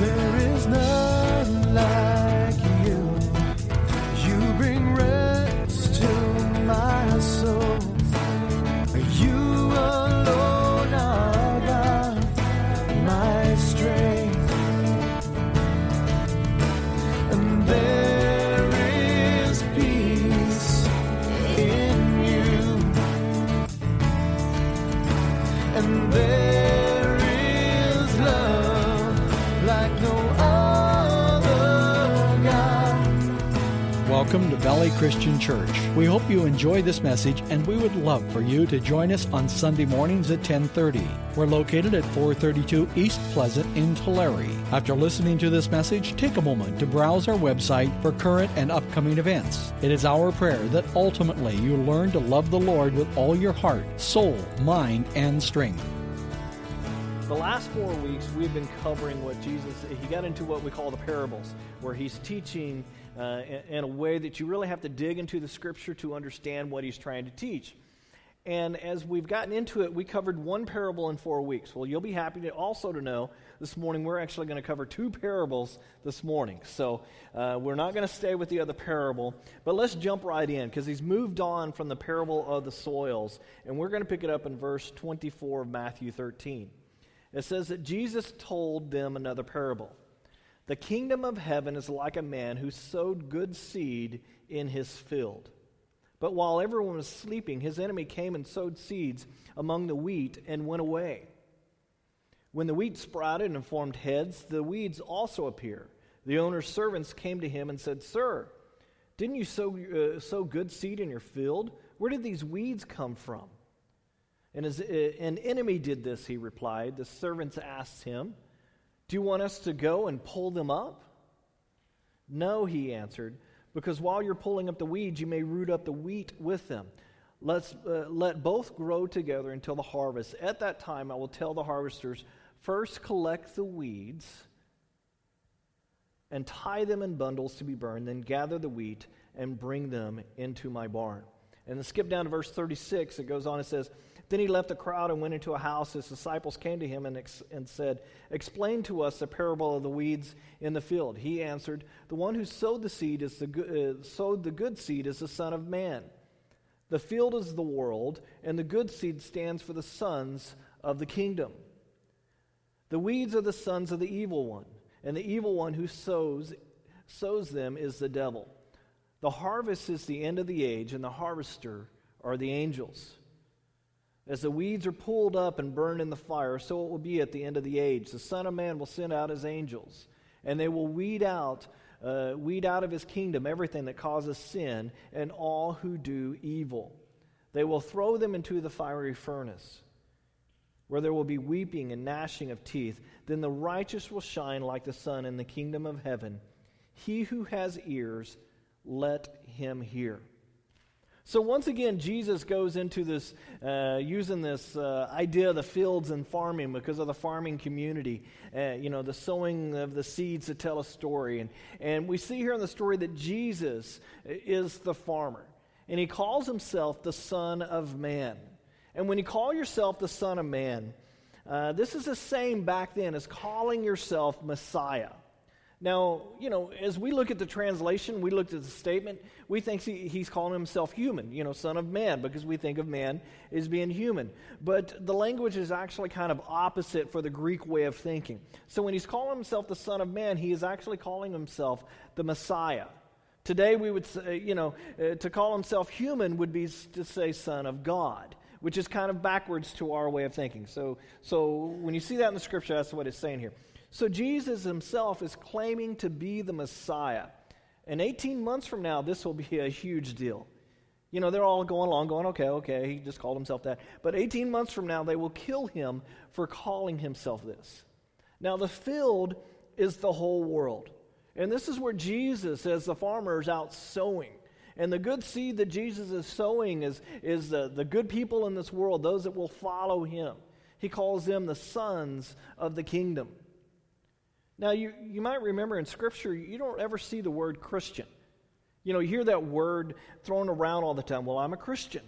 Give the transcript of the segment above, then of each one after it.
There is none like Welcome to Valley Christian Church. We hope you enjoy this message and we would love for you to join us on Sunday mornings at 10:30. We're located at 432 East Pleasant in Tulare. After listening to this message, take a moment to browse our website for current and upcoming events. It is our prayer that ultimately you learn to love the Lord with all your heart, soul, mind, and strength. The last four weeks, we've been covering what Jesus, he got into what we call the parables, where he's teaching uh, in, in a way that you really have to dig into the scripture to understand what he's trying to teach. And as we've gotten into it, we covered one parable in four weeks. Well, you'll be happy to also to know this morning we're actually going to cover two parables this morning. So uh, we're not going to stay with the other parable, but let's jump right in because he's moved on from the parable of the soils, and we're going to pick it up in verse 24 of Matthew 13. It says that Jesus told them another parable. The kingdom of heaven is like a man who sowed good seed in his field. But while everyone was sleeping, his enemy came and sowed seeds among the wheat and went away. When the wheat sprouted and formed heads, the weeds also appear. The owner's servants came to him and said, Sir, didn't you sow, uh, sow good seed in your field? Where did these weeds come from? And uh, an enemy did this, he replied. The servants asked him, Do you want us to go and pull them up? No, he answered, because while you're pulling up the weeds, you may root up the wheat with them. Let's, uh, let both grow together until the harvest. At that time, I will tell the harvesters first collect the weeds and tie them in bundles to be burned, then gather the wheat and bring them into my barn. And then skip down to verse 36. It goes on, it says, Then he left the crowd and went into a house. His disciples came to him and, ex- and said, Explain to us the parable of the weeds in the field. He answered, The one who sowed the seed is the go- uh, sowed the good seed is the Son of Man. The field is the world, and the good seed stands for the sons of the kingdom. The weeds are the sons of the evil one, and the evil one who sows, sows them is the devil. The harvest is the end of the age, and the harvester are the angels. As the weeds are pulled up and burned in the fire, so it will be at the end of the age. The Son of Man will send out his angels, and they will weed out, uh, weed out of his kingdom everything that causes sin and all who do evil. They will throw them into the fiery furnace, where there will be weeping and gnashing of teeth. Then the righteous will shine like the sun in the kingdom of heaven. He who has ears, let him hear. So once again, Jesus goes into this, uh, using this uh, idea of the fields and farming because of the farming community, uh, you know, the sowing of the seeds to tell a story. And, and we see here in the story that Jesus is the farmer, and he calls himself the Son of Man. And when you call yourself the Son of Man, uh, this is the same back then as calling yourself Messiah. Now, you know, as we look at the translation, we looked at the statement, we think he, he's calling himself human, you know, son of man, because we think of man as being human. But the language is actually kind of opposite for the Greek way of thinking. So when he's calling himself the son of man, he is actually calling himself the Messiah. Today, we would say, you know, uh, to call himself human would be to say son of God which is kind of backwards to our way of thinking. So, so when you see that in the scripture, that's what it's saying here. So Jesus himself is claiming to be the Messiah. And 18 months from now, this will be a huge deal. You know, they're all going along, going, okay, okay, he just called himself that. But 18 months from now, they will kill him for calling himself this. Now, the field is the whole world. And this is where Jesus, as the farmer, is out sowing. And the good seed that Jesus is sowing is, is the, the good people in this world, those that will follow him. He calls them the sons of the kingdom. Now, you, you might remember in Scripture, you don't ever see the word Christian. You know, you hear that word thrown around all the time. Well, I'm a Christian.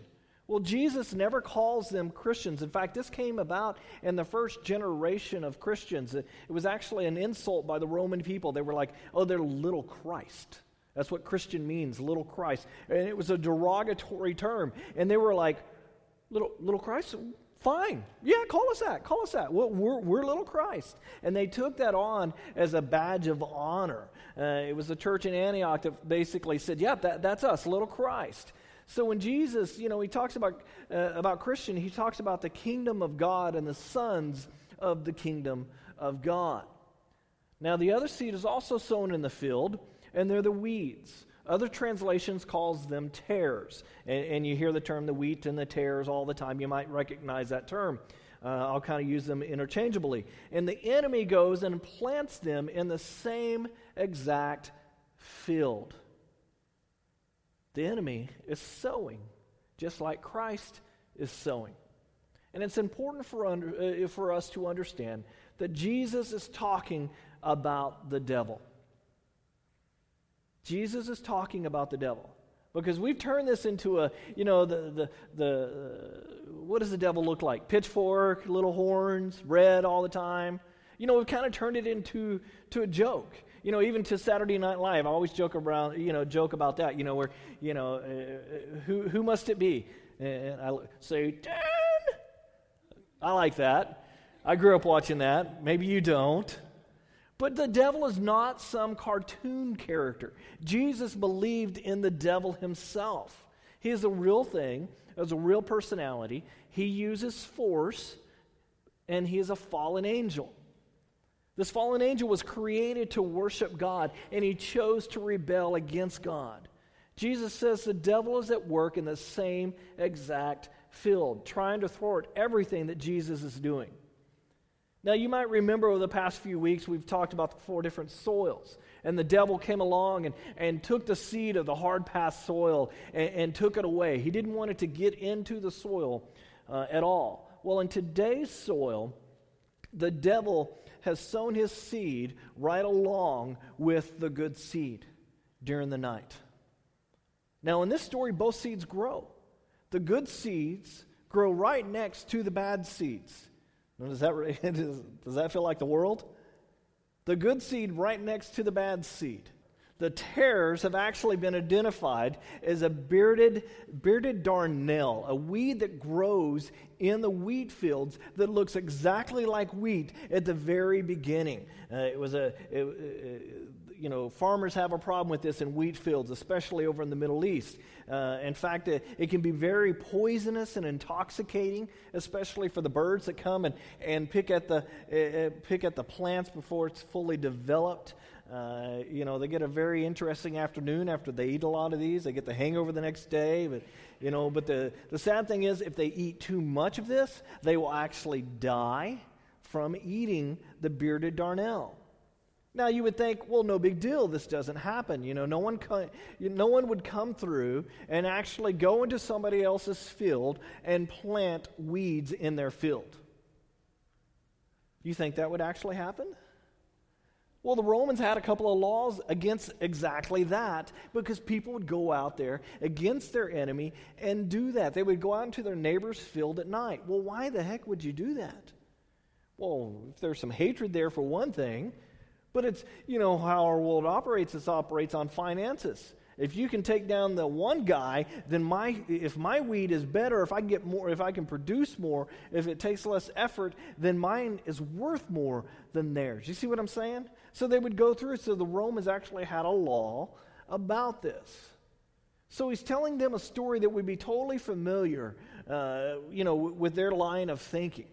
Well, Jesus never calls them Christians. In fact, this came about in the first generation of Christians. It, it was actually an insult by the Roman people. They were like, oh, they're little Christ. That's what Christian means, little Christ. And it was a derogatory term. And they were like, little, little Christ? Fine. Yeah, call us that. Call us that. We're, we're, little Christ. And they took that on as a badge of honor. Uh, it was the church in Antioch that basically said, yeah, that, that's us, little Christ. So when Jesus, you know, he talks about, uh, about Christian, he talks about the kingdom of God and the sons of the kingdom of God. Now, the other seed is also sown in the field, and they're the weeds. Other translations calls them tares. And, and, you hear the term the wheat and the tares all the time. You might recognize that term. Uh, I'll kind of use them interchangeably. And the enemy goes and plants them in the same exact field. The enemy is sowing, just like Christ is sowing. And it's important for, under, uh, for us to understand that Jesus is talking about the devil. Jesus is talking about the devil. Because we've turned this into a, you know, the, the, the uh, what does the devil look like? Pitchfork, little horns, red all the time. You know, we've kind of turned it into to a joke. You know, even to Saturday Night Live, I always joke around, you know, joke about that. You know, where, you know, uh, who who must it be? And I say, Dan. I like that. I grew up watching that. Maybe you don't. But the devil is not some cartoon character. Jesus believed in the devil himself. He is a real thing, has a real personality. He uses force, and he is a fallen angel. This fallen angel was created to worship God, and he chose to rebel against God. Jesus says the devil is at work in the same exact field, trying to thwart everything that Jesus is doing. Now, you might remember over the past few weeks, we've talked about the four different soils. And the devil came along and, and took the seed of the hard path soil and, and took it away. He didn't want it to get into the soil uh, at all. Well, in today's soil, the devil has sown his seed right along with the good seed during the night. Now, in this story, both seeds grow. The good seeds grow right next to the bad seeds. Does that, does that feel like the world? The good seed right next to the bad seed. The tares have actually been identified as a bearded, bearded darnel, a weed that grows in the wheat fields that looks exactly like wheat at the very beginning. Uh, it was a, it, it, you know, farmers have a problem with this in wheat fields, especially over in the Middle East. Uh, in fact, it, it, can be very poisonous and intoxicating, especially for the birds that come and, and pick, at the, uh, pick at the plants before it's fully developed. Uh, you know, they get a very interesting afternoon after they eat a lot of these. They get the hangover the next day. But, you know, but the, the sad thing is, if they eat too much of this, they will actually die from eating the bearded darnel. Now you would think, well, no big deal. This doesn't happen. You know, no one, co- no one would come through and actually go into somebody else's field and plant weeds in their field. You think that would actually happen? Well, the Romans had a couple of laws against exactly that because people would go out there against their enemy and do that. They would go out into their neighbor's field at night. Well, why the heck would you do that? Well, if there's some hatred there for one thing, but it's, you know, how our world operates, it operates on finances. If you can take down the one guy, then my if my weed is better, if I get more, if I can produce more, if it takes less effort, then mine is worth more than theirs. You see what I'm saying? So they would go through. So the Romans actually had a law about this. So he's telling them a story that would be totally familiar, uh, you know, with their line of thinking.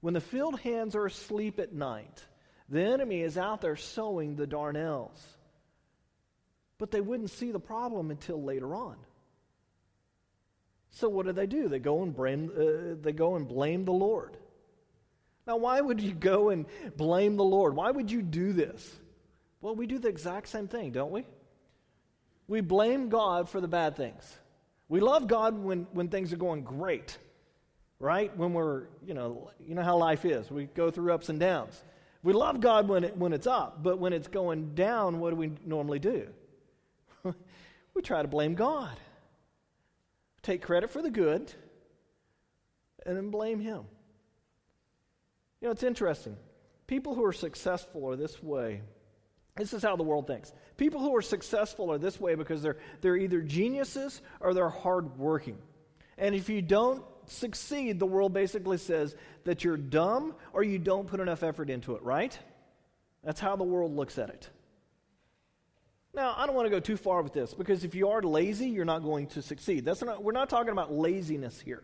When the field hands are asleep at night, the enemy is out there sowing the darnels. But they wouldn't see the problem until later on. So what do they do? They go and blame, uh, they go and blame the Lord. Now, why would you go and blame the Lord? Why would you do this? Well, we do the exact same thing, don't we? We blame God for the bad things. We love God when, when things are going great, right? When we're, you know, you know how life is. We go through ups and downs. We love God when, it, when it's up, but when it's going down, what do we normally do? we try to blame God. take credit for the good, and then blame him. You know, it's interesting. People who are successful are this way. This is how the world thinks. People who are successful are this way because they're, they're either geniuses or they're hardworking. And if you don't succeed, the world basically says that you're dumb or you don't put enough effort into it, right? That's how the world looks at it. Now, I don't want to go too far with this because if you are lazy, you're not going to succeed. That's not, we're not talking about laziness here.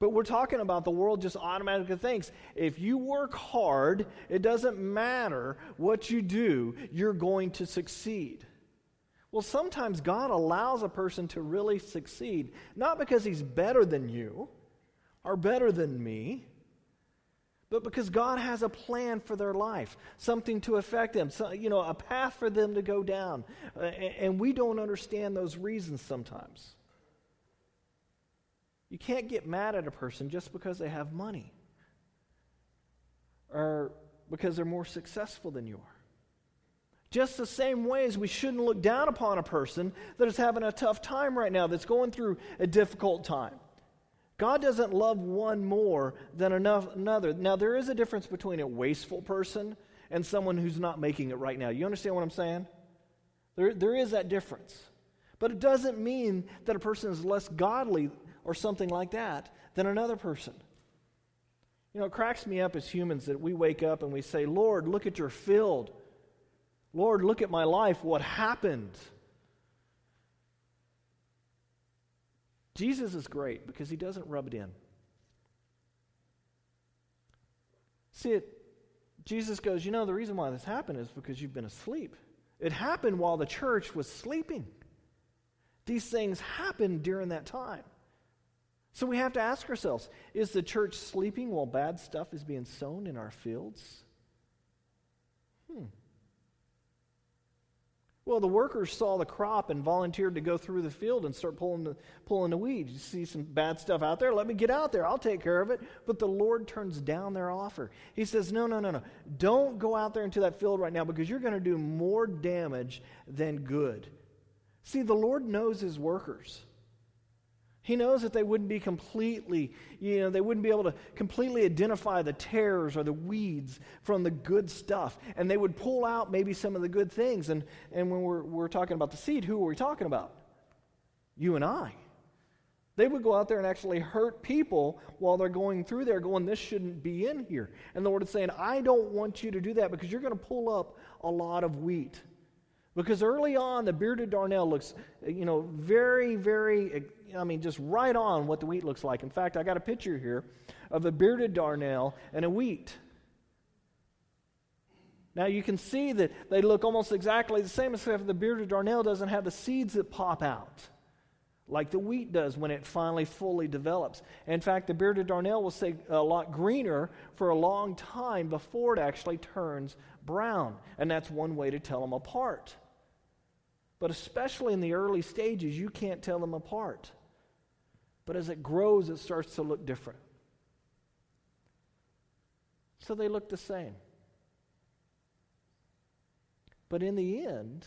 But we're talking about the world just automatically thinks if you work hard, it doesn't matter what you do, you're going to succeed. Well, sometimes God allows a person to really succeed, not because he's better than you or better than me, but because God has a plan for their life, something to affect them, so, you know, a path for them to go down. And we don't understand those reasons sometimes. You can't get mad at a person just because they have money or because they're more successful than you are. Just the same way as we shouldn't look down upon a person that is having a tough time right now, that's going through a difficult time. God doesn't love one more than another. Now, there is a difference between a wasteful person and someone who's not making it right now. You understand what I'm saying? There, there is that difference. But it doesn't mean that a person is less godly or something like that than another person. You know, it cracks me up as humans that we wake up and we say, Lord, look at your field. Lord, look at my life. What happened? Jesus is great because he doesn't rub it in. See it, Jesus goes, You know, the reason why this happened is because you've been asleep. It happened while the church was sleeping. These things happened during that time. So we have to ask ourselves is the church sleeping while bad stuff is being sown in our fields? Hmm. Well, the workers saw the crop and volunteered to go through the field and start pulling the, pulling the weeds. You see some bad stuff out there? Let me get out there. I'll take care of it. But the Lord turns down their offer. He says, No, no, no, no. Don't go out there into that field right now because you're going to do more damage than good. See, the Lord knows his workers. He knows that they wouldn't be completely, you know, they wouldn't be able to completely identify the tares or the weeds from the good stuff. And they would pull out maybe some of the good things. And, and when we're, we're talking about the seed, who are we talking about? You and I. They would go out there and actually hurt people while they're going through there, going, This shouldn't be in here. And the Lord is saying, I don't want you to do that because you're going to pull up a lot of wheat. Because early on, the bearded darnel looks, uh, you know, very, very, uh, I mean, just right on what the wheat looks like. In fact, I got a picture here of a bearded darnel and a wheat. Now you can see that they look almost exactly the same, except the bearded darnel doesn't have the seeds that pop out like the wheat does when it finally fully develops. In fact, the bearded darnel will stay a lot greener for a long time before it actually turns brown. And that's one way to tell them apart. But especially in the early stages, you can't tell them apart. But as it grows, it starts to look different. So they look the same. But in the end,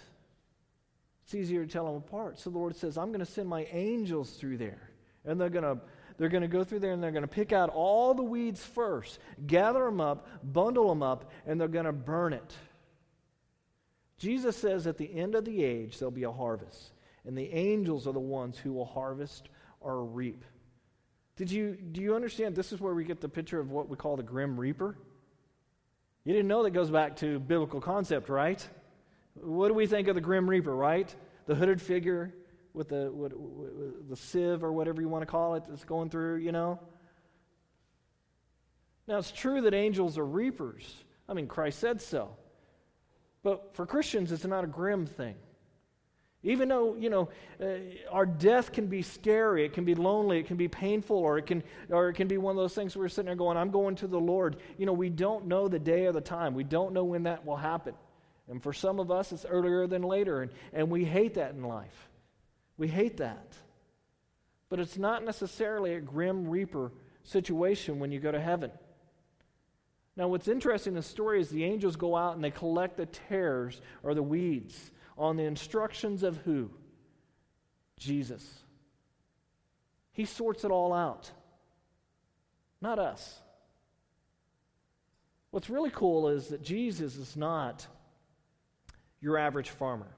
it's easier to tell them apart. So the Lord says, I'm going to send my angels through there. And they're going to they're going to go through there and they're going to pick out all the weeds first, gather them up, bundle them up, and they're going to burn it. Jesus says at the end of the age, there'll be a harvest, and the angels are the ones who will harvest or reap. Did you, do you understand? This is where we get the picture of what we call the grim reaper. You didn't know that goes back to biblical concept, right? What do we think of the grim reaper, right? The hooded figure with the, with, with the sieve or whatever you want to call it that's going through, you know? Now, it's true that angels are reapers. I mean, Christ said so. But for Christians, it's not a grim thing. Even though, you know, uh, our death can be scary, it can be lonely, it can be painful, or it can, or it can be one of those things where we're sitting there going, I'm going to the Lord. You know, we don't know the day or the time. We don't know when that will happen. And for some of us, it's earlier than later, and, and we hate that in life. We hate that. But it's not necessarily a grim reaper situation when you go to heaven. Now, what's interesting in the story is the angels go out and they collect the tares or the weeds on the instructions of who? Jesus. He sorts it all out, not us. What's really cool is that Jesus is not your average farmer.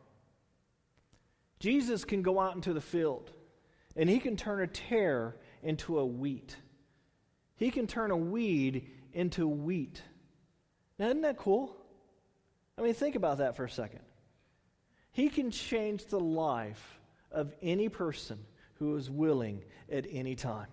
Jesus can go out into the field and he can turn a tare into a wheat. He can turn a weed into wheat. Now, isn't that cool? I mean, think about that for a second. He can change the life of any person who is willing at any time.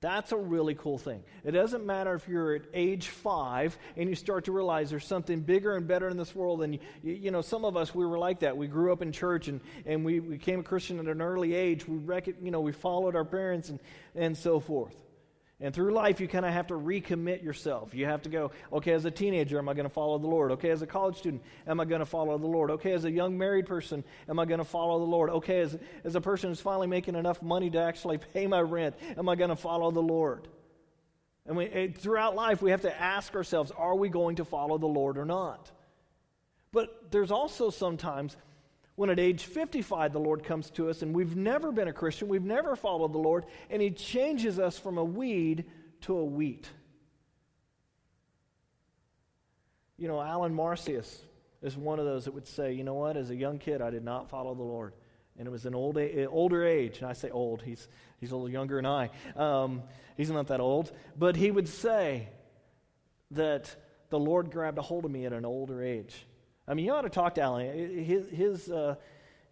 That's a really cool thing. It doesn't matter if you're at age five and you start to realize there's something bigger and better in this world. And, you, you know, some of us, we were like that. We grew up in church and, and we became a Christian at an early age. We, rec- you know, we followed our parents and, and so forth. And through life, you kind of have to recommit yourself. You have to go, okay, as a teenager, am I going to follow the Lord? Okay, as a college student, am I going to follow the Lord? Okay, as a young married person, am I going to follow the Lord? Okay, as, as a person who's finally making enough money to actually pay my rent, am I going to follow the Lord? And we, throughout life, we have to ask ourselves, are we going to follow the Lord or not? But there's also sometimes when at age 55 the Lord comes to us and we've never been a Christian, we've never followed the Lord, and He changes us from a weed to a wheat. You know, Alan Marcius is one of those that would say, you know what, as a young kid, I did not follow the Lord. And it was an old, older age. And I say old, he's, he's a little younger than I. Um, he's not that old. But he would say that the Lord grabbed a hold of me at an older age. I mean, you ought to talk to Alan. His, his, uh,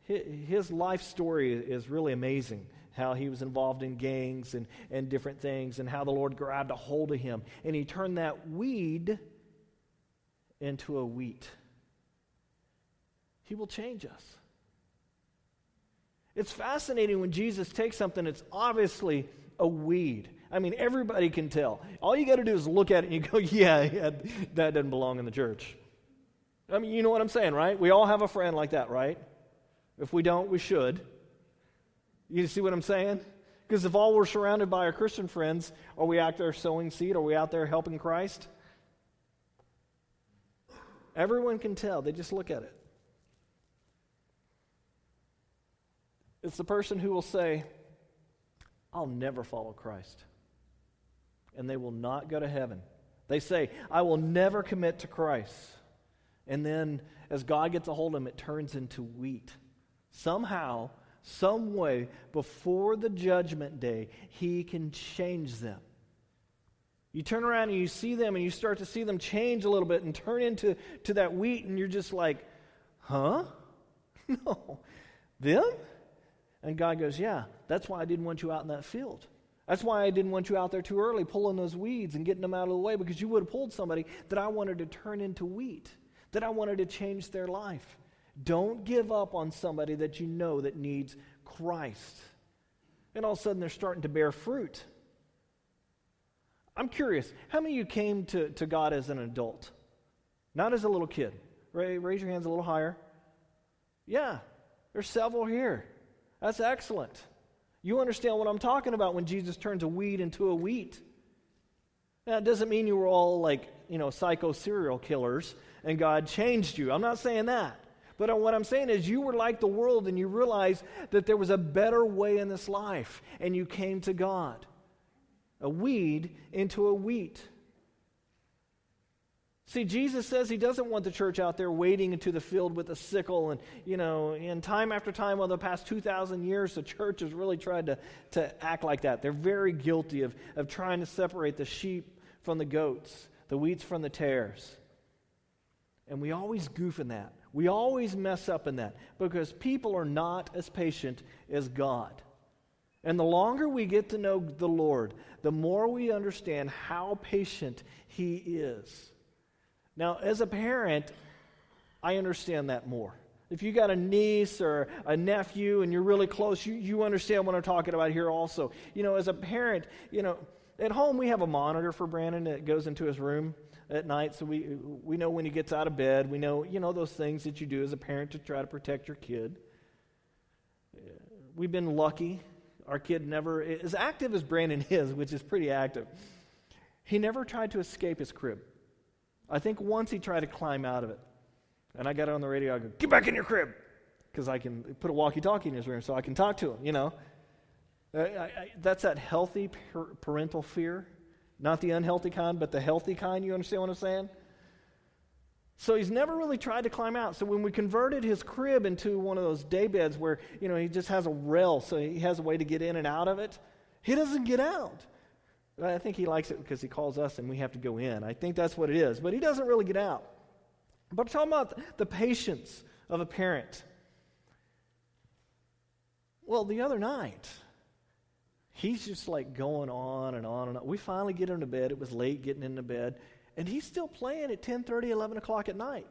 his life story is really amazing. How he was involved in gangs and, and different things, and how the Lord grabbed a hold of him. And he turned that weed into a wheat. He will change us. It's fascinating when Jesus takes something that's obviously a weed. I mean, everybody can tell. All you got to do is look at it and you go, yeah, yeah, that doesn't belong in the church. I mean, you know what I'm saying, right? We all have a friend like that, right? If we don't, we should. You see what I'm saying? Because if all we're surrounded by are Christian friends, are we out there sowing seed? Are we out there helping Christ? Everyone can tell. They just look at it. It's the person who will say, I'll never follow Christ. And they will not go to heaven. They say, I will never commit to Christ. And then as God gets a hold of them, it turns into wheat. Somehow, some way, before the judgment day, He can change them. You turn around and you see them and you start to see them change a little bit and turn into to that wheat, and you're just like, huh? no. Them? And God goes, Yeah, that's why I didn't want you out in that field. That's why I didn't want you out there too early pulling those weeds and getting them out of the way because you would have pulled somebody that I wanted to turn into wheat that I wanted to change their life. Don't give up on somebody that you know that needs Christ. And all of a sudden they're starting to bear fruit. I'm curious, how many of you came to, to God as an adult? Not as a little kid. Raise your hands a little higher. Yeah, there's several here. That's excellent. You understand what I'm talking about when Jesus turns a weed into a wheat. Now, it doesn't mean you were all like, you know, psycho serial killers and God changed you. I'm not saying that. But uh, what I'm saying is, you were like the world and you realized that there was a better way in this life, and you came to God. A weed into a wheat. See, Jesus says he doesn't want the church out there wading into the field with a sickle. And, you know, in time after time over the past 2,000 years, the church has really tried to, to act like that. They're very guilty of, of trying to separate the sheep from the goats, the weeds from the tares. And we always goof in that. We always mess up in that because people are not as patient as God. And the longer we get to know the Lord, the more we understand how patient He is. Now, as a parent, I understand that more. If you got a niece or a nephew and you're really close, you, you understand what I'm talking about here also. You know, as a parent, you know, at home we have a monitor for Brandon that goes into his room at night so we, we know when he gets out of bed. We know, you know, those things that you do as a parent to try to protect your kid. We've been lucky. Our kid never, as active as Brandon is, which is pretty active, he never tried to escape his crib. I think once he tried to climb out of it. And I got on the radio, I go, get back in your crib. Because I can put a walkie talkie in his room so I can talk to him, you know. I, I, that's that healthy par- parental fear. Not the unhealthy kind, but the healthy kind. You understand what I'm saying? So he's never really tried to climb out. So when we converted his crib into one of those day beds where, you know, he just has a rail so he has a way to get in and out of it, he doesn't get out. I think he likes it because he calls us and we have to go in. I think that's what it is. But he doesn't really get out. But I'm talking about the patience of a parent. Well, the other night, he's just like going on and on and on. We finally get him to bed. It was late getting into bed. And he's still playing at 10 30, 11 o'clock at night.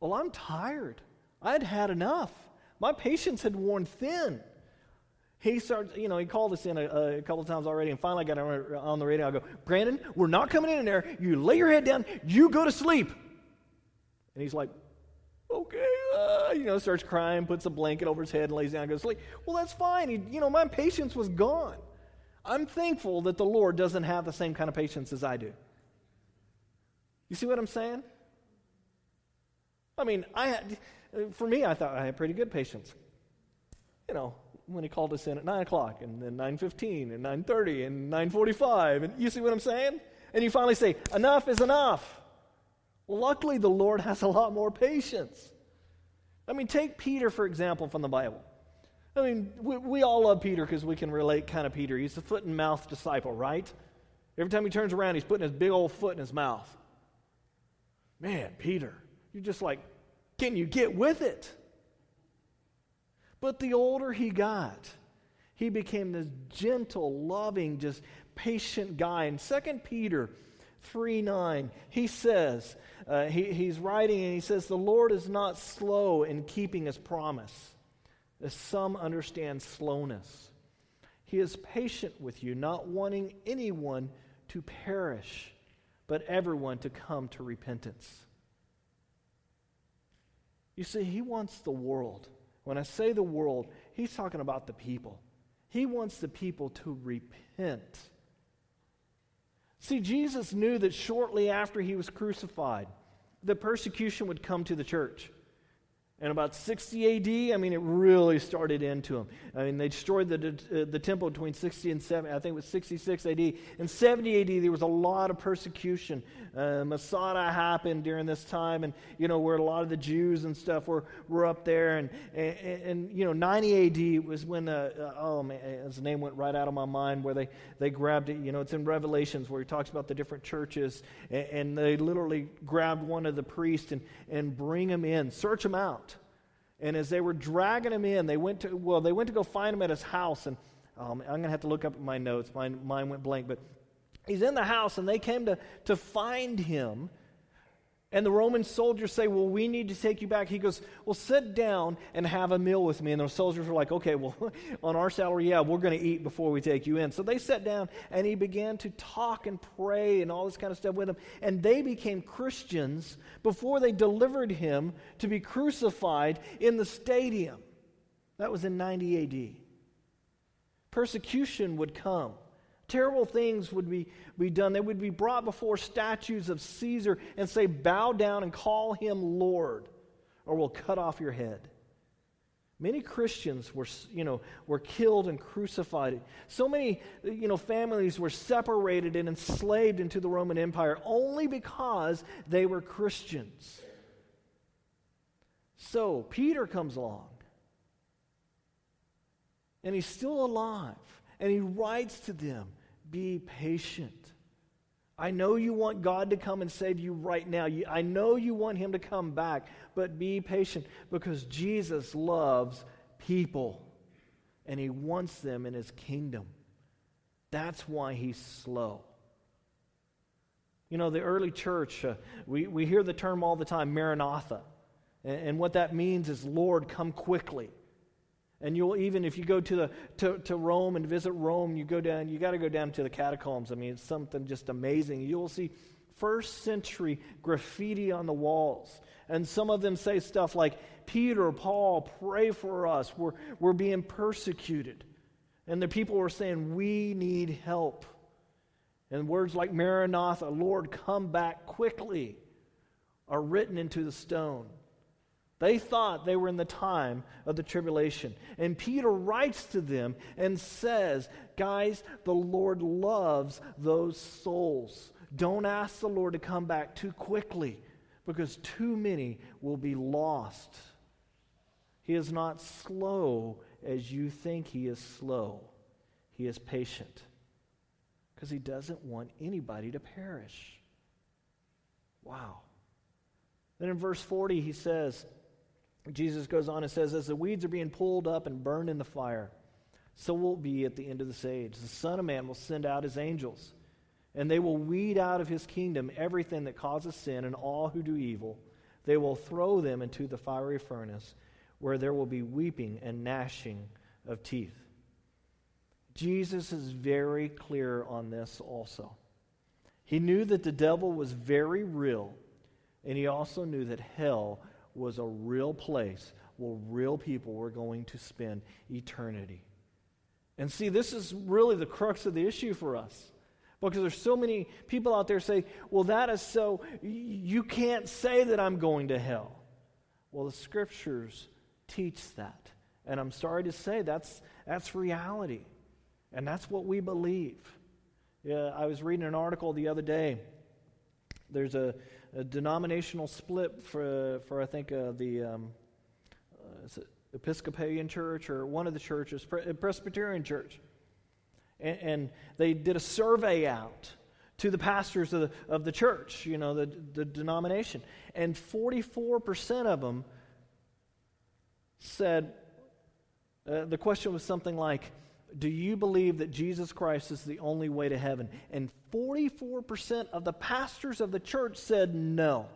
Well, I'm tired. I'd had enough. My patience had worn thin. He starts, you know, he called us in a, a couple of times already, and finally I got on the radio. I go, Brandon, we're not coming in there. You lay your head down, you go to sleep. And he's like, okay, uh, you know, starts crying, puts a blanket over his head, and lays down and goes to sleep. Well, that's fine. He, you know, my patience was gone. I'm thankful that the Lord doesn't have the same kind of patience as I do. You see what I'm saying? I mean, I had, for me, I thought I had pretty good patience. You know, when he called us in at 9 o'clock, and then 9.15, and 9.30, and 9.45, and you see what I'm saying? And you finally say, enough is enough. Luckily, the Lord has a lot more patience. I mean, take Peter, for example, from the Bible. I mean, we, we all love Peter because we can relate kind of Peter. He's the foot and mouth disciple, right? Every time he turns around, he's putting his big old foot in his mouth. Man, Peter, you're just like, can you get with it? But the older he got, he became this gentle, loving, just patient guy. In 2 Peter 3 9, he says, uh, he, he's writing and he says, The Lord is not slow in keeping his promise, as some understand slowness. He is patient with you, not wanting anyone to perish but everyone to come to repentance. You see, he wants the world. When I say the world, he's talking about the people. He wants the people to repent. See, Jesus knew that shortly after he was crucified, the persecution would come to the church. And about 60 AD, I mean, it really started into them. I mean, they destroyed the, uh, the temple between 60 and 70, I think it was 66 AD. In 70 AD, there was a lot of persecution. Uh, Masada happened during this time, and, you know, where a lot of the Jews and stuff were, were up there. And, and, and you know, 90 AD was when, uh, uh, oh man, his name went right out of my mind, where they, they grabbed it. You know, it's in Revelations where he talks about the different churches, and, and they literally grabbed one of the priests and, and bring him in, search him out. And as they were dragging him in, they went to, well, they went to go find him at his house. And um, I'm going to have to look up my notes. Mine, mine went blank. But he's in the house, and they came to, to find him. And the Roman soldiers say, Well, we need to take you back. He goes, Well, sit down and have a meal with me. And the soldiers were like, Okay, well, on our salary, yeah, we're going to eat before we take you in. So they sat down and he began to talk and pray and all this kind of stuff with them. And they became Christians before they delivered him to be crucified in the stadium. That was in 90 AD. Persecution would come. Terrible things would be, be done. They would be brought before statues of Caesar and say, Bow down and call him Lord, or we'll cut off your head. Many Christians were, you know, were killed and crucified. So many you know, families were separated and enslaved into the Roman Empire only because they were Christians. So Peter comes along, and he's still alive, and he writes to them be patient. I know you want God to come and save you right now. I know you want Him to come back, but be patient because Jesus loves people and He wants them in His kingdom. That's why He's slow. You know, the early church, uh, we, we hear the term all the time, Maranatha. And, and what that means is, Lord, come quickly. And you'll even, if you go to, the, to, to Rome and visit Rome, you go down, you got to go down to the catacombs. I mean, it's something just amazing. You'll see first century graffiti on the walls. And some of them say stuff like, Peter, Paul, pray for us. We're, we're being persecuted. And the people were saying, We need help. And words like Maranatha, Lord, come back quickly, are written into the stone. They thought they were in the time of the tribulation. And Peter writes to them and says, Guys, the Lord loves those souls. Don't ask the Lord to come back too quickly because too many will be lost. He is not slow as you think he is slow, he is patient because he doesn't want anybody to perish. Wow. Then in verse 40, he says, Jesus goes on and says, As the weeds are being pulled up and burned in the fire, so will it be at the end of this age. The Son of Man will send out his angels, and they will weed out of his kingdom everything that causes sin and all who do evil. They will throw them into the fiery furnace, where there will be weeping and gnashing of teeth. Jesus is very clear on this also. He knew that the devil was very real, and he also knew that hell was a real place where real people were going to spend eternity. And see, this is really the crux of the issue for us. Because there's so many people out there say, well, that is so, you can't say that I'm going to hell. Well, the scriptures teach that. And I'm sorry to say that's, that's reality. And that's what we believe. Yeah, I was reading an article the other day. There's a, a denominational split for, for I think, uh, the um, uh, Episcopalian church or one of the churches, Presbyterian church. And, and, they did a survey out to the pastors of the, of the church, you know, the, the denomination. And 44% of them said, uh, the question was something like, do you believe that Jesus Christ is the only way to heaven? And 44% of the pastors of the church said no.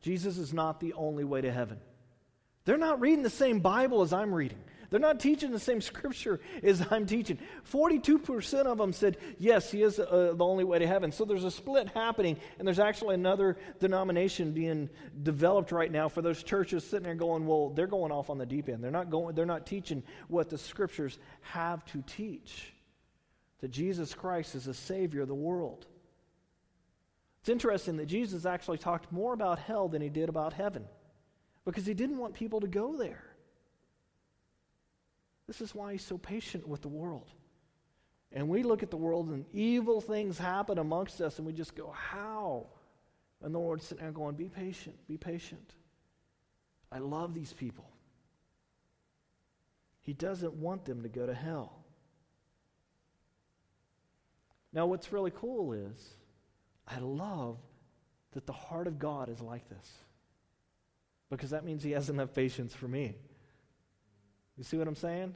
Jesus is not the only way to heaven. They're not reading the same Bible as I'm reading. They're not teaching the same scripture as I'm teaching. 42% of them said, yes, he is uh, the only way to heaven. So there's a split happening, and there's actually another denomination being developed right now for those churches sitting there going, well, they're going off on the deep end. They're not, going, they're not teaching what the scriptures have to teach that Jesus Christ is the Savior of the world. It's interesting that Jesus actually talked more about hell than he did about heaven because he didn't want people to go there. This is why he's so patient with the world. And we look at the world and evil things happen amongst us, and we just go, How? And the Lord's sitting there going, Be patient, be patient. I love these people. He doesn't want them to go to hell. Now, what's really cool is, I love that the heart of God is like this. Because that means He has enough patience for me. You see what I'm saying?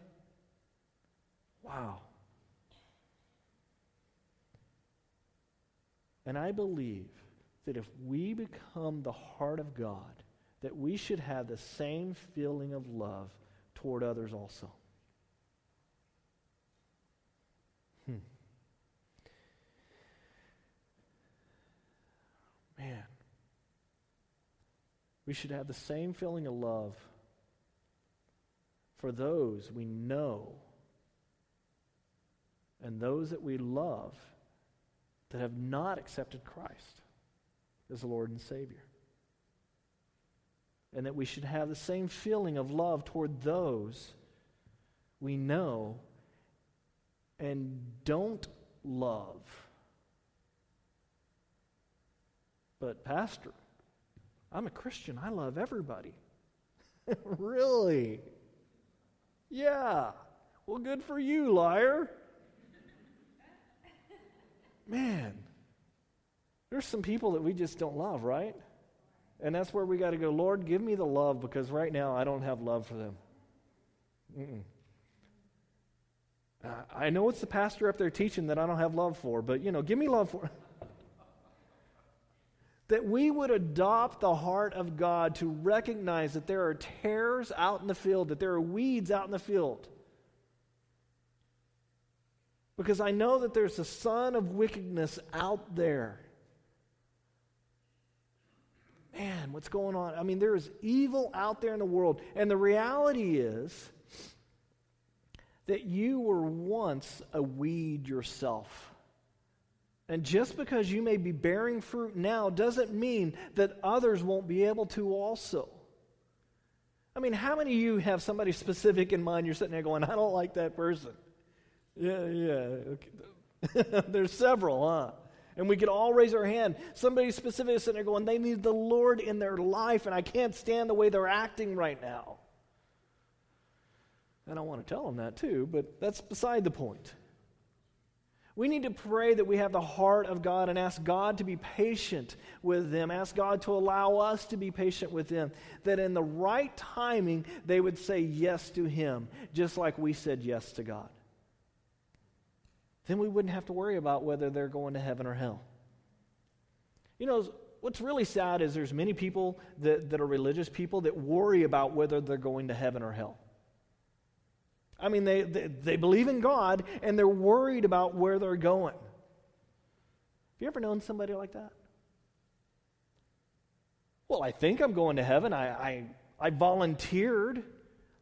Wow. And I believe that if we become the heart of God, that we should have the same feeling of love toward others also. Hmm. Man. We should have the same feeling of love for those we know and those that we love that have not accepted Christ as the Lord and Savior. And that we should have the same feeling of love toward those we know and don't love. But, Pastor, I'm a Christian. I love everybody. really? Yeah. Well, good for you, liar. Man, there's some people that we just don't love, right? And that's where we got to go, Lord, give me the love because right now I don't have love for them. Uh, I know it's the pastor up there teaching that I don't have love for, but you know, give me love for. That we would adopt the heart of God to recognize that there are tares out in the field, that there are weeds out in the field. Because I know that there's a son of wickedness out there. Man, what's going on? I mean, there is evil out there in the world. And the reality is that you were once a weed yourself. And just because you may be bearing fruit now doesn't mean that others won't be able to also. I mean, how many of you have somebody specific in mind? You're sitting there going, I don't like that person. Yeah, yeah. Okay. There's several, huh? And we could all raise our hand. Somebody specific is sitting there going, they need the Lord in their life, and I can't stand the way they're acting right now. And I want to tell them that too, but that's beside the point. We need to pray that we have the heart of God and ask God to be patient with them. Ask God to allow us to be patient with them. That in the right timing, they would say yes to Him, just like we said yes to God. Then we wouldn't have to worry about whether they're going to heaven or hell. You know, what's really sad is there's many people that, that are religious people that worry about whether they're going to heaven or hell. I mean, they, they, they, believe in God and they're worried about where they're going. Have you ever known somebody like that? Well, I think I'm going to heaven. I, I, I volunteered.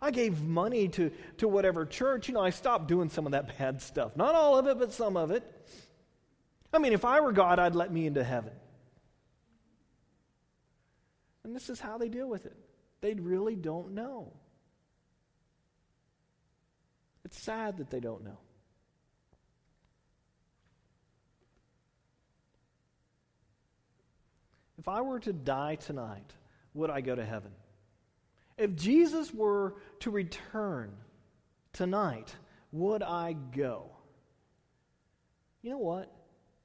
I gave money to, to whatever church. You know, I stopped doing some of that bad stuff. Not all of it, but some of it. I mean, if I were God, I'd let me into heaven. And this is how they deal with it. They really don't know. It's sad that they don't know. If I were to die tonight, would I go to heaven? If Jesus were to return tonight, would I go? You know what?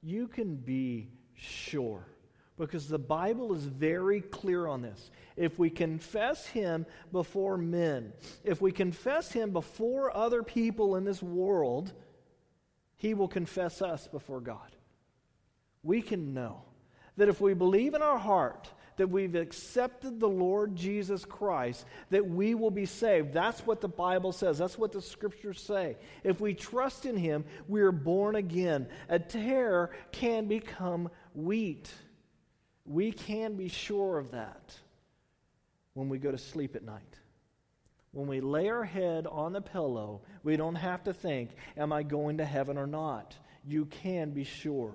You can be sure because the Bible is very clear on this. If we confess Him before men, if we confess Him before other people in this world, He will confess us before God. We can know that if we believe in our heart that we've accepted the Lord Jesus Christ, that we will be saved. That's what the Bible says. That's what the scriptures say. If we trust in Him, we are born again. A tare can become wheat. We can be sure of that when we go to sleep at night. When we lay our head on the pillow, we don't have to think, Am I going to heaven or not? You can be sure.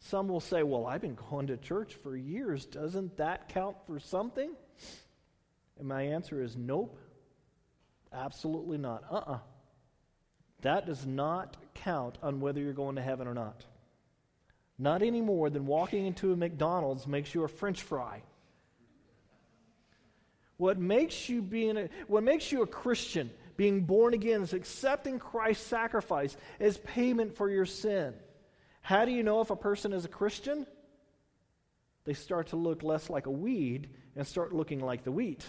Some will say, Well, I've been going to church for years. Doesn't that count for something? And my answer is nope. Absolutely not. Uh uh-uh. uh That does not count on whether you're going to heaven or not. Not any more than walking into a McDonald's makes you a French fry. What makes you being a, what makes you a Christian, being born again, is accepting Christ's sacrifice as payment for your sin. How do you know if a person is a Christian? They start to look less like a weed and start looking like the wheat.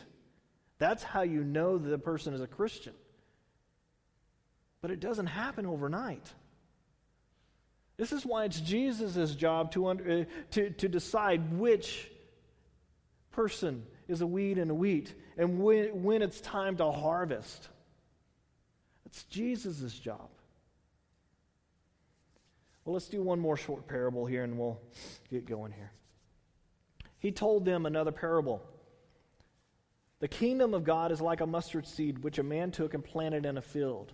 That's how you know that a person is a Christian. But it doesn't happen overnight. This is why it's Jesus' job to, under, uh, to, to decide which person is a weed and a wheat and when, when it's time to harvest. It's Jesus' job. Well, let's do one more short parable here and we'll get going here. He told them another parable. The kingdom of God is like a mustard seed which a man took and planted in a field.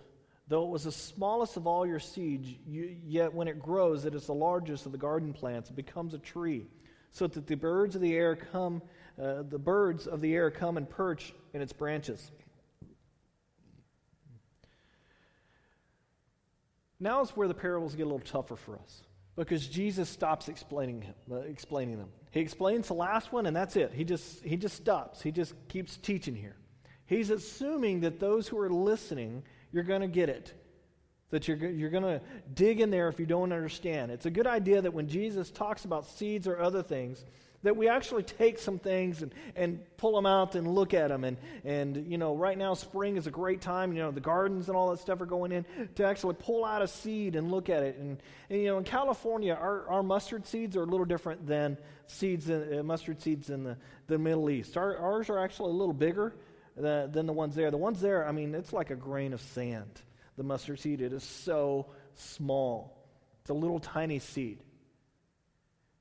Though it was the smallest of all your seeds, you, yet when it grows, it is the largest of the garden plants. It becomes a tree, so that the birds of the air come, uh, the birds of the air come and perch in its branches. Now is where the parables get a little tougher for us because Jesus stops explaining, him, uh, explaining them. He explains the last one, and that's it. He just, he just stops. He just keeps teaching here. He's assuming that those who are listening you're going to get it. That you're, you're going to dig in there if you don't understand. It's a good idea that when Jesus talks about seeds or other things, that we actually take some things and, and pull them out and look at them. And, and, you know, right now, spring is a great time. You know, the gardens and all that stuff are going in to actually pull out a seed and look at it. And, and you know, in California, our, our mustard seeds are a little different than seeds, in, uh, mustard seeds in the, the Middle East. Our, ours are actually a little bigger the, than the ones there. The ones there, I mean, it's like a grain of sand. The mustard seed, it is so small. It's a little tiny seed.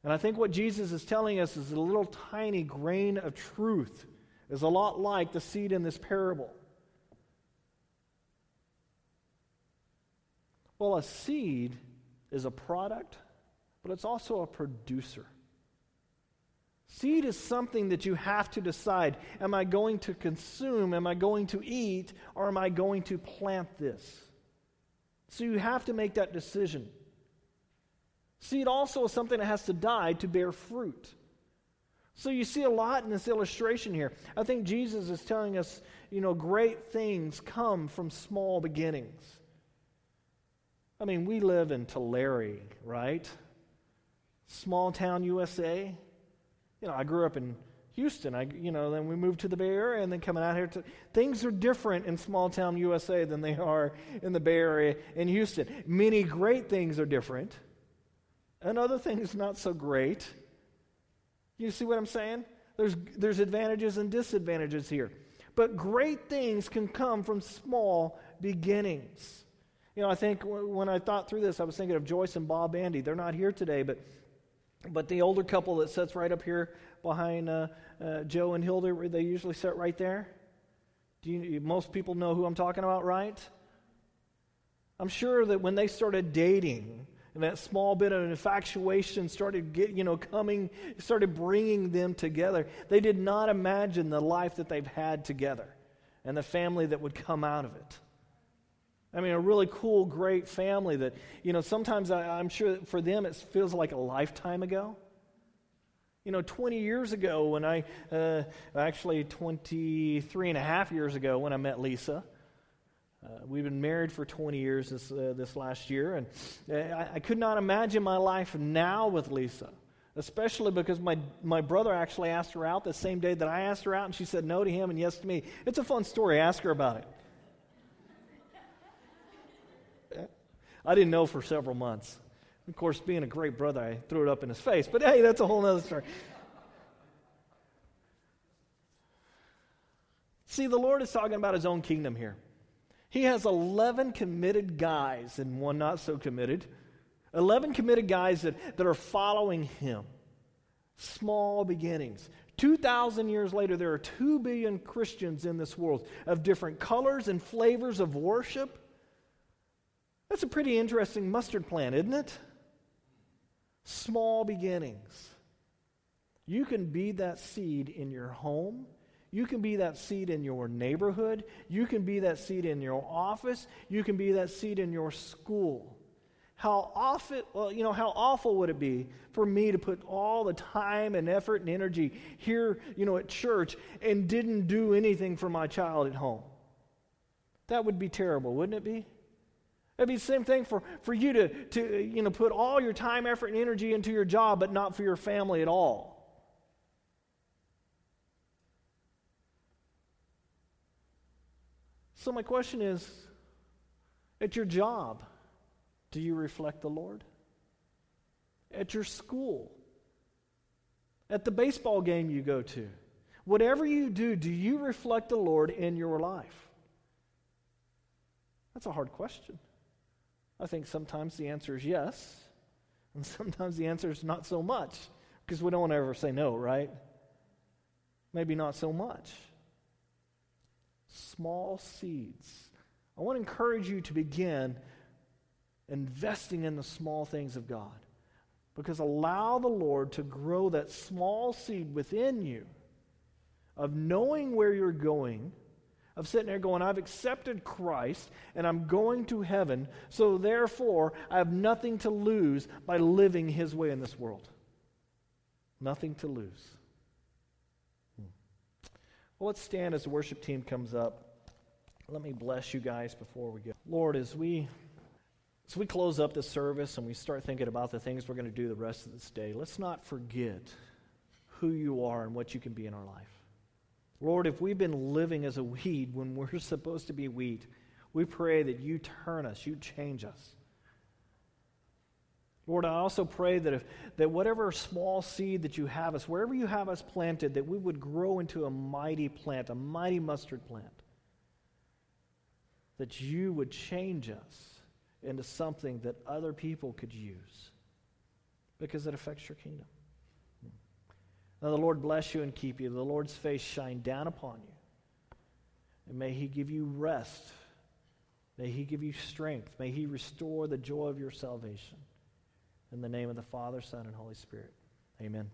And I think what Jesus is telling us is a little tiny grain of truth is a lot like the seed in this parable. Well, a seed is a product, but it's also a producer. Seed is something that you have to decide. Am I going to consume? Am I going to eat? Or am I going to plant this? So you have to make that decision. Seed also is something that has to die to bear fruit. So you see a lot in this illustration here. I think Jesus is telling us, you know, great things come from small beginnings. I mean, we live in Tulare, right? Small town USA. You know, I grew up in Houston. I, you know, then we moved to the Bay Area, and then coming out here to things are different in small town USA than they are in the Bay Area in Houston. Many great things are different, and other things not so great. You see what I'm saying? There's there's advantages and disadvantages here, but great things can come from small beginnings. You know, I think when I thought through this, I was thinking of Joyce and Bob Andy. They're not here today, but but the older couple that sits right up here behind uh, uh, Joe and Hilda, they usually sit right there. Do you, most people know who I'm talking about, right? I'm sure that when they started dating, and that small bit of infatuation started get, you know coming started bringing them together they did not imagine the life that they've had together and the family that would come out of it i mean a really cool great family that you know sometimes I, i'm sure for them it feels like a lifetime ago you know, 20 years ago, when I, uh, actually 23 and a half years ago, when I met Lisa, uh, we've been married for 20 years this, uh, this last year, and uh, I, I, could not imagine my life now with Lisa, especially because my, my brother actually asked her out the same day that I asked her out, and she said no to him and yes to me. It's a fun story. Ask her about it. I didn't know for several months. Of course, being a great brother, I threw it up in his face. But hey, that's a whole other story. See, the Lord is talking about his own kingdom here. He has 11 committed guys and one not so committed. 11 committed guys that, that are following him. Small beginnings. 2,000 years later, there are 2 billion Christians in this world of different colors and flavors of worship. That's a pretty interesting mustard plant, isn't it? Small beginnings. You can be that seed in your home. You can be that seed in your neighborhood. You can be that seed in your office. You can be that seed in your school. How often, well, you know, how awful would it be for me to put all the time and effort and energy here, you know, at church and didn't do anything for my child at home? That would be terrible, wouldn't it be? It'd be the same thing for, for you to, to you know, put all your time, effort, and energy into your job, but not for your family at all. So, my question is at your job, do you reflect the Lord? At your school, at the baseball game you go to, whatever you do, do you reflect the Lord in your life? That's a hard question. I think sometimes the answer is yes, and sometimes the answer is not so much, because we don't want to ever say no, right? Maybe not so much. Small seeds. I want to encourage you to begin investing in the small things of God. Because allow the Lord to grow that small seed within you of knowing where you're going of sitting there going, I've accepted Christ and I'm going to heaven, so therefore I have nothing to lose by living His way in this world. Nothing to lose. Hmm. Well, let's stand as the worship team comes up. Let me bless you guys before we go. Lord, as we as we close up the service and we start thinking about the things we're going to do the rest of this day, let's not forget who you are and what you can be in our life. Lord, if we've been living as a weed when we're supposed to be wheat, we pray that you turn us, you change us. Lord, I also pray that, if, that whatever small seed that you have us, wherever you have us planted, that we would grow into a mighty plant, a mighty mustard plant. That you would change us into something that other people could use because it affects your kingdom. Now the Lord bless you and keep you. The Lord's face shine down upon you. And may he give you rest. May he give you strength. May he restore the joy of your salvation. In the name of the Father, Son, and Holy Spirit. Amen.